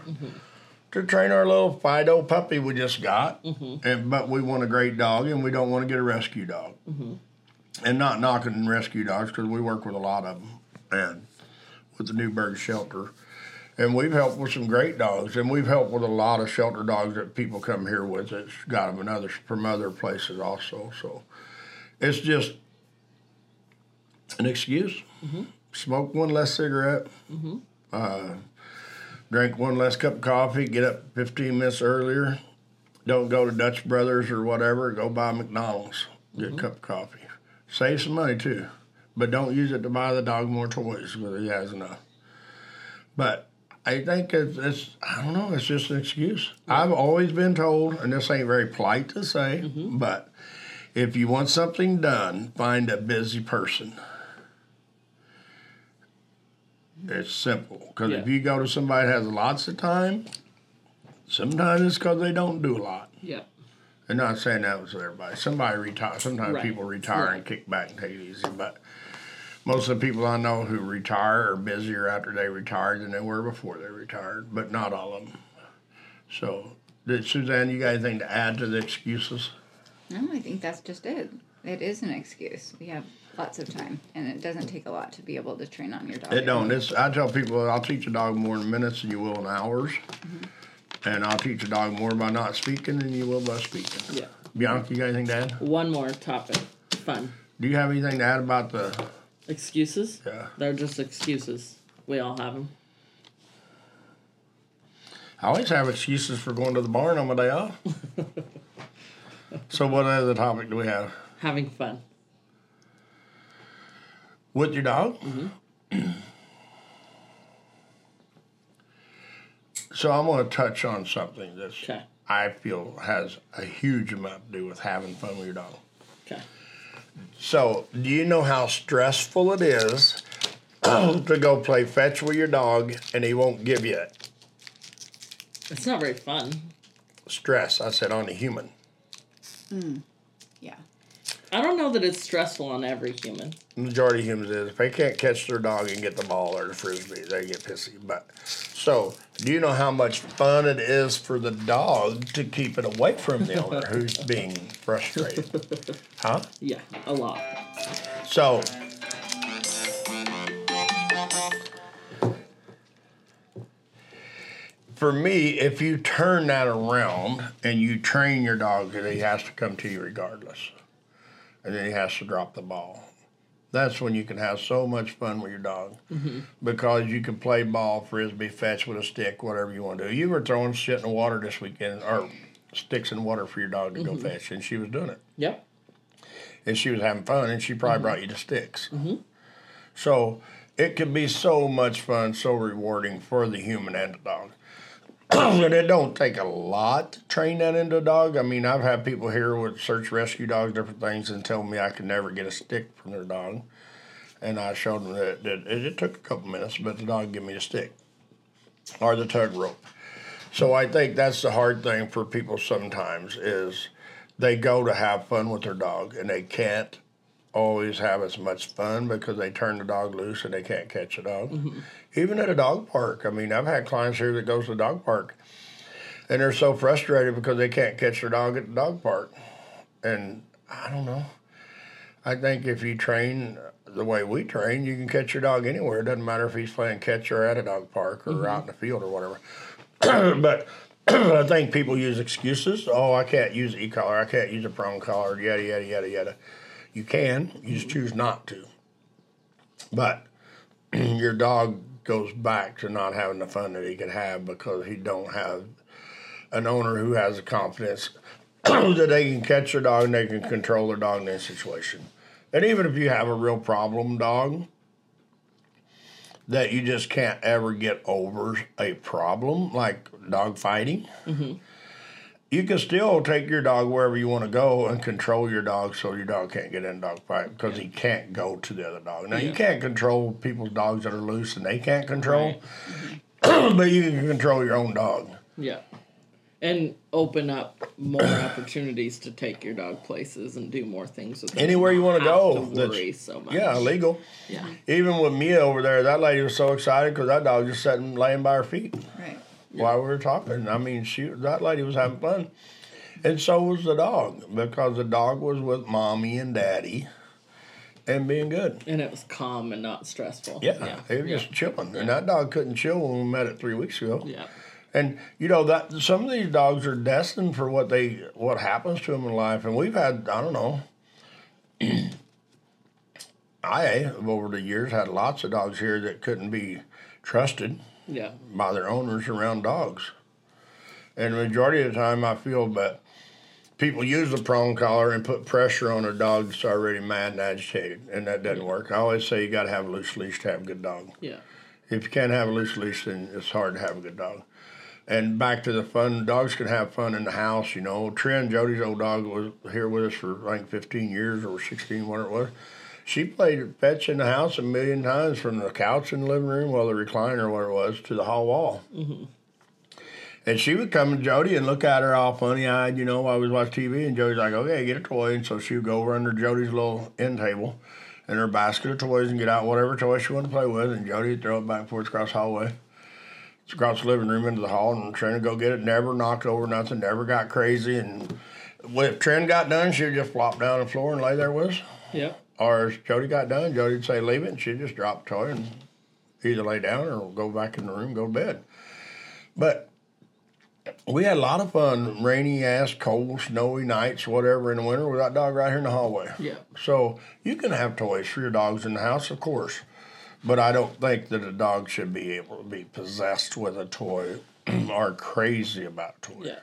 to train our little Fido puppy we just got, mm-hmm. and but we want a great dog and we don't want to get a rescue dog. Mm-hmm. And not knocking rescue dogs because we work with a lot of them, and with the Newberg shelter. And we've helped with some great dogs, and we've helped with a lot of shelter dogs that people come here with that's got them in other, from other places also. So it's just an excuse. Mm-hmm. Smoke one less cigarette, uh, drink one less cup of coffee, get up 15 minutes earlier. Don't go to Dutch Brothers or whatever, go buy McDonald's, get a mm-hmm. cup of coffee. Save some money too, but don't use it to buy the dog more toys because he has enough. But I think it's, it's I don't know, it's just an excuse. I've always been told, and this ain't very polite to say, mm-hmm. but if you want something done, find a busy person. It's simple because if you go to somebody that has lots of time, sometimes it's because they don't do a lot. Yeah. I'm not saying that was everybody. Somebody retire. Sometimes Right. people retire and kick back and take it easy. But most of the people I know who retire are busier after they retired than they were before they retired. But not all of them. So, did Suzanne, you got anything to add to the excuses? No, I think that's just it. It is an excuse. We have lots of time, and it doesn't take a lot to be able to train on your dog. It don't. It's, I tell people I'll teach a dog more in minutes than you will in hours. Mm-hmm. And I'll teach a dog more by not speaking than you will by speaking. Yeah. Bianca, you got anything to add? One more topic. Fun. Do you have anything to add about the? Excuses? Yeah. They're just excuses. We all have them. I always have excuses for going to the barn on my day off. so, what other topic do we have? Having fun. With your dog? Mm-hmm. so I'm going to touch on something that Okay. I feel has a huge amount to do with having fun with your dog. Okay. So, do you know how stressful it is to go play fetch with your dog and he won't give you it? It's not very fun. Stress, I said, on a human. Mm, yeah. I don't know that it's stressful on every human. majority of humans is if they can't catch their dog and get the ball or the frisbee, they get pissy. But so, do you know how much fun it is for the dog to keep it away from the owner who's being frustrated? Huh? Yeah, a lot. So, for me, if you turn that around and you train your dog that he has to come to you regardless, and then he has to drop the ball, that's when you can have so much fun with your dog mm-hmm. because you can play ball, frisbee, fetch with a stick, whatever you want to do. You were throwing shit in the water this weekend, or sticks in water for your dog to go mm-hmm. fetch, and she was doing it Yep. and she was having fun, and she probably mm-hmm. brought you the sticks. So it can be so much fun, so rewarding for the human and the dog. and it don't take a lot to train that into a dog. I mean, I've had people here with search rescue dogs, different things, and tell me I could never get a stick from their dog. And I showed them that, that it, it took a couple minutes, but the dog gave me the stick or the tug rope. So I think that's the hard thing for people sometimes is they go to have fun with their dog and they can't always have as much fun because they turn the dog loose and they can't catch a dog. Mm-hmm. Even at a dog park. I mean, I've had clients here that goes to the dog park and they're so frustrated because they can't catch their dog at the dog park. And I don't know. I think if you train the way we train, you can catch your dog anywhere. It doesn't matter if he's playing catch or at a dog park or mm-hmm. out in the field or whatever. but I think people use excuses. Oh, I can't use e collar. I can't use a prong collar. Yada yada yada yada. You can. You just choose not to. But your dog goes back to not having the fun that he could have because he don't have an owner who has the confidence that they can catch their dog and they can control their dog in that situation. And even if you have a real problem dog that you just can't ever get over a problem, like dog fighting, mm-hmm. You can still take your dog wherever you want to go and control your dog so your dog can't get in a dog fight because he can't go to the other dog. Now, you can't control people's dogs that are loose and they can't control, but you can control your own dog. Yeah. And open up more opportunities to take your dog places and do more things with them. Anywhere you wanna go have To that's- worry so much. Yeah, legal. Yeah. Even with Mia over there, that lady was so excited because that dog just sitting laying by her feet Right. While we were talking. I mean, she that lady was having fun, and so was the dog because the dog was with mommy and daddy, and being good. And it was calm and not stressful. Yeah, Yeah. they were just chilling, and that dog couldn't chill when we met it three weeks ago. Yeah. And you know that some of these dogs are destined for what they what happens to them in life, and we've had I don't know. I over the years had lots of dogs here that couldn't be trusted Yeah. by their owners around dogs. And the majority of the time, I feel that people use the prong collar and put pressure on a dog that's already mad and agitated, and that doesn't work. I always say you got to have a loose leash to have a good dog. Yeah. If you can't have a loose leash, then it's hard to have a good dog. And back to the fun, dogs can have fun in the house. You know, Trin, Jody's old dog, was here with us for I think 15 years or 16, whatever it was. She played fetch in the house a million times from the couch in the living room, well, the recliner, whatever it was, to the hall wall. Mm-hmm. And she would come to Jody and look at her all funny eyed, you know, while we was watching TV. And Jody's like, okay, get a toy. And so she would go over under Jody's little end table and her basket of toys and get out whatever toy she wanted to play with. And Jody would throw it back and forth across the hallway, across the living room into the hall. And Trent would go get it. Never knocked over nothing, never got crazy. And when Trent got done, she would just flop down on the floor and lay there with us. Yep. Or as Jody got done, Jody'd say, leave it. And she'd just drop toy and either lay down or go back in the room, go to bed. But we had a lot of fun, rainy ass, cold, snowy nights, whatever, in the winter with that dog right here in the hallway. Yeah. So you can have toys for your dogs in the house, of course. But I don't think that a dog should be able to be possessed with a toy or crazy about toys. Yeah.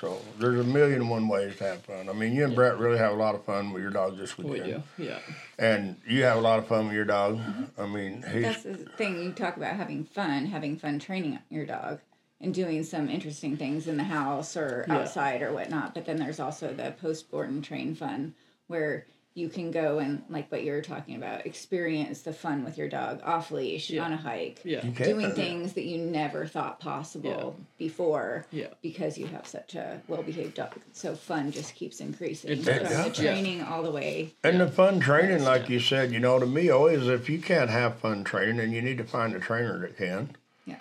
So there's a million and one ways to have fun. I mean, you and Brett really have a lot of fun with your dog this We weekend. do. Yeah. And you have a lot of fun with your dog. Mm-hmm. I mean, he's That's the thing. You talk about having fun, having fun training your dog and doing some interesting things in the house or Yeah. outside or whatnot. But then there's also the post board and train fun where you can go and, like what you were talking about, experience the fun with your dog off leash, Yeah. on a hike, Yeah. You can. doing things that you never thought possible before Yeah. because you have such a well behaved dog. So fun just keeps increasing. It From does. the Yeah. training all the way. And the fun training, like you said, you know, to me always, if you can't have fun training, then you need to find a trainer that can Yeah.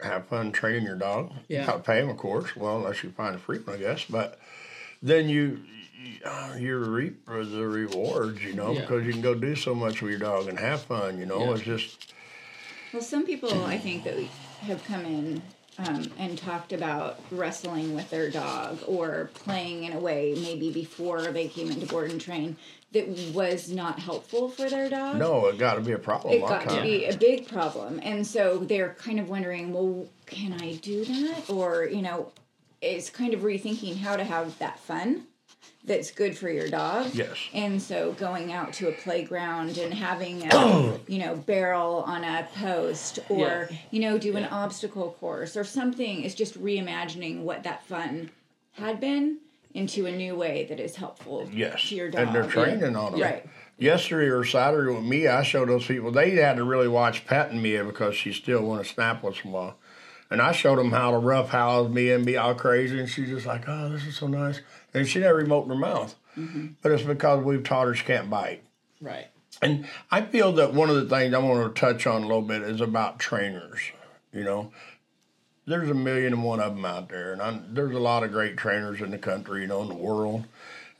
have fun training your dog. Yeah. You gotta pay him, of course. Well, unless you find a free one, I guess. But then you, you, uh, reap the rewards, you know, Yeah. because you can go do so much with your dog and have fun. You know, Yeah. it's just Well, some people I think that have come in um, and talked about wrestling with their dog or playing in a way maybe before they came into board and train that was not helpful for their dog. no, it got to be a problem. It got of to be a big problem. And so they're kind of wondering, well, can I do that? Or, you know, it's kind of rethinking how to have that fun that's good for your dog. Yes. And so going out to a playground and having a, you know, barrel on a post or, Yeah. you know, do an Yeah. obstacle course or something is just reimagining what that fun had been into a new way that is helpful Yes, to your dog. and they're training on it. Right. Yesterday or Saturday with Mia, I showed those people they had to really watch petting Mia because she still want to snap once in a while. And I showed them how to roughhouse Mia and be all crazy, and she's just like, "Oh, this is so nice," and she never even opened her mouth. Mm-hmm. But it's because we've taught her she can't bite. Right. And I feel that one of the things I want to touch on a little bit is about trainers. You know, there's a million and one of them out there, and I, there's a lot of great trainers in the country, you know, in the world.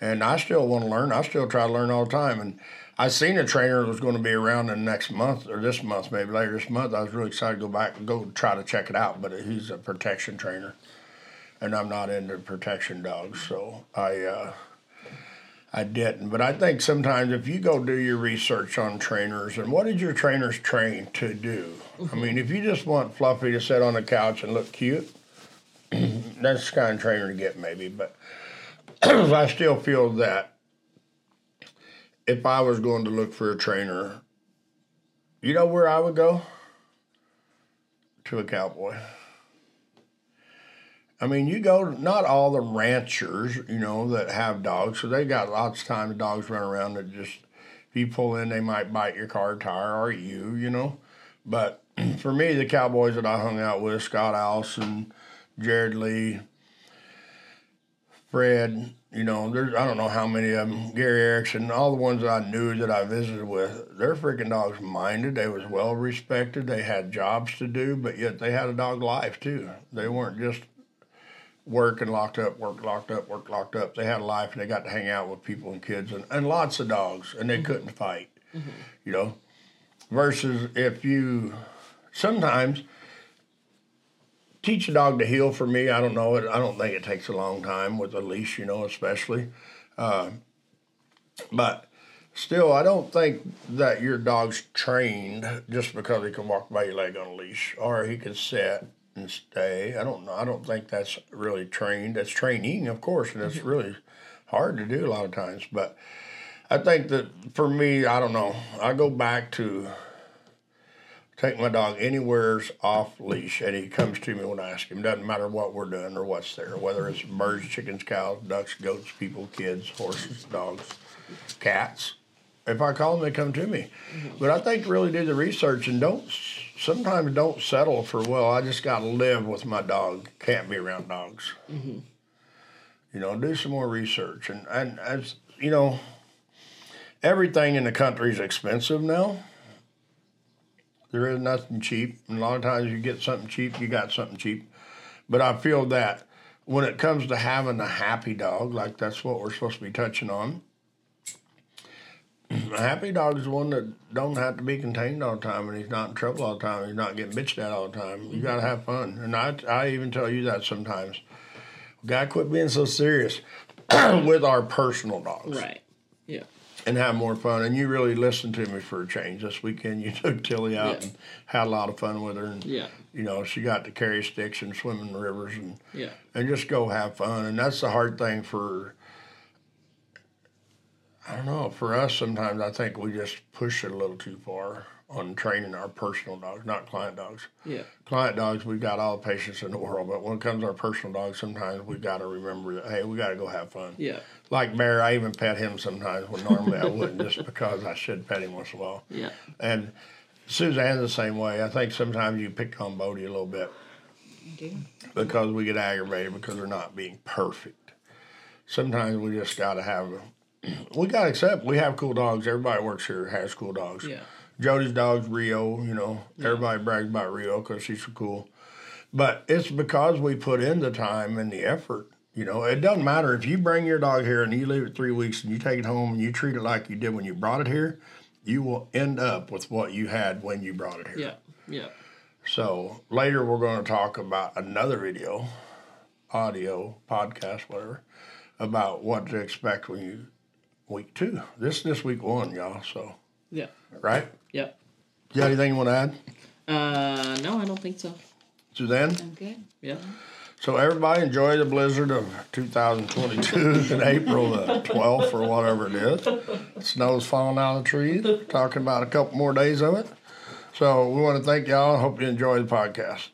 And I still want to learn. I still try to learn all the time. And I seen a trainer that was going to be around in the next month or this month, maybe later this month. I was really excited to go back and go try to check it out. But he's a protection trainer, and I'm not into protection dogs, so I. Uh, I didn't, but I think sometimes if you go do your research on trainers and what did your trainers train to do? I mean, if you just want Fluffy to sit on the couch and look cute, that's the kind of trainer to get maybe. But I still feel that if I was going to look for a trainer, you know where I would go? To a cowboy. I mean, you go not all the ranchers, you know, that have dogs, so they got lots of time the dogs run around that just if you pull in, they might bite your car tire or you, you know. But for me, the cowboys that I hung out with, Scott Allison, Jared Lee, Fred, you know, there's I don't know how many of them, Gary Erickson, all the ones I knew that I visited with, their freaking dogs minded. They was well respected. They had jobs to do, but yet they had a dog life too. They weren't just work and locked up, work locked up, work locked up. They had a life and they got to hang out with people and kids and, and lots of dogs and they mm-hmm. couldn't fight, mm-hmm. you know. Versus if you sometimes teach a dog to heel for me, I don't know it. I don't think it takes a long time with a leash, you know, especially. Uh, but still, I don't think that your dog's trained just because he can walk by your leg on a leash or he can sit and stay. I don't know. I don't think that's really trained. That's training, of course, and it's really hard to do a lot of times. But I think that for me, I don't know. I go back to take my dog anywhere's off leash, and he comes to me when I ask him. Doesn't matter what we're doing or what's there, whether it's birds, chickens, cows, ducks, goats, people, kids, horses, dogs, cats. If I call them, they come to me. Mm-hmm. But I think really do the research and don't sometimes don't settle for well. I just got to live with my dog. Can't be around dogs. Mm-hmm. You know, do some more research and and as you know, everything in the country is expensive now. There is nothing cheap. And a lot of times you get something cheap, you got something cheap. But I feel that when it comes to having a happy dog, like that's what we're supposed to be touching on, a happy dog is one that don't have to be contained all the time and he's not in trouble all the time. He's not getting bitched at all the time. You got to have fun. And I, I even tell you that sometimes. Got to quit being so serious with our personal dogs. Right. And have more fun. And you really listened to me for a change this weekend. You took Tilly out Yeah. and had a lot of fun with her. And Yeah. you know, she got to carry sticks and swim in the rivers and Yeah. and just go have fun. And that's the hard thing for. I don't know. For us, sometimes I think we just push it a little too far on training our personal dogs, not client dogs. Yeah. Client dogs, we've got all the patience in the world, but when it comes to our personal dogs, sometimes we've got to remember that hey, we got to go have fun. Yeah. Like Bear, I even pet him sometimes when normally I wouldn't, just because I should pet him once in a while. Yeah. And Suzanne's the same way. I think sometimes you pick on Bodie a little bit I do. because we get aggravated because they're not being perfect. Sometimes we just got to have. We got to accept we have cool dogs. Everybody works here has cool dogs. Yeah. Jody's dog's Rio. You know, everybody brags about Rio because she's so cool. But it's because we put in the time and the effort. You know, it doesn't matter if you bring your dog here and you leave it three weeks and you take it home and you treat it like you did when you brought it here. You will end up with what you had when you brought it here. Yeah. Yeah. So later we're going to talk about another video, audio, podcast, whatever, about what to expect when you week two. This this week one, y'all. So Yeah. right? Yep. You got anything you want to add, Uh, no, I don't think so. Suzanne? I'm good. Yeah. So everybody enjoy the blizzard of 2022 in April the 12th or whatever it is. Snow's falling out of the trees. Talking about a couple more days of it. So we want to thank y'all. Hope you enjoy the podcast.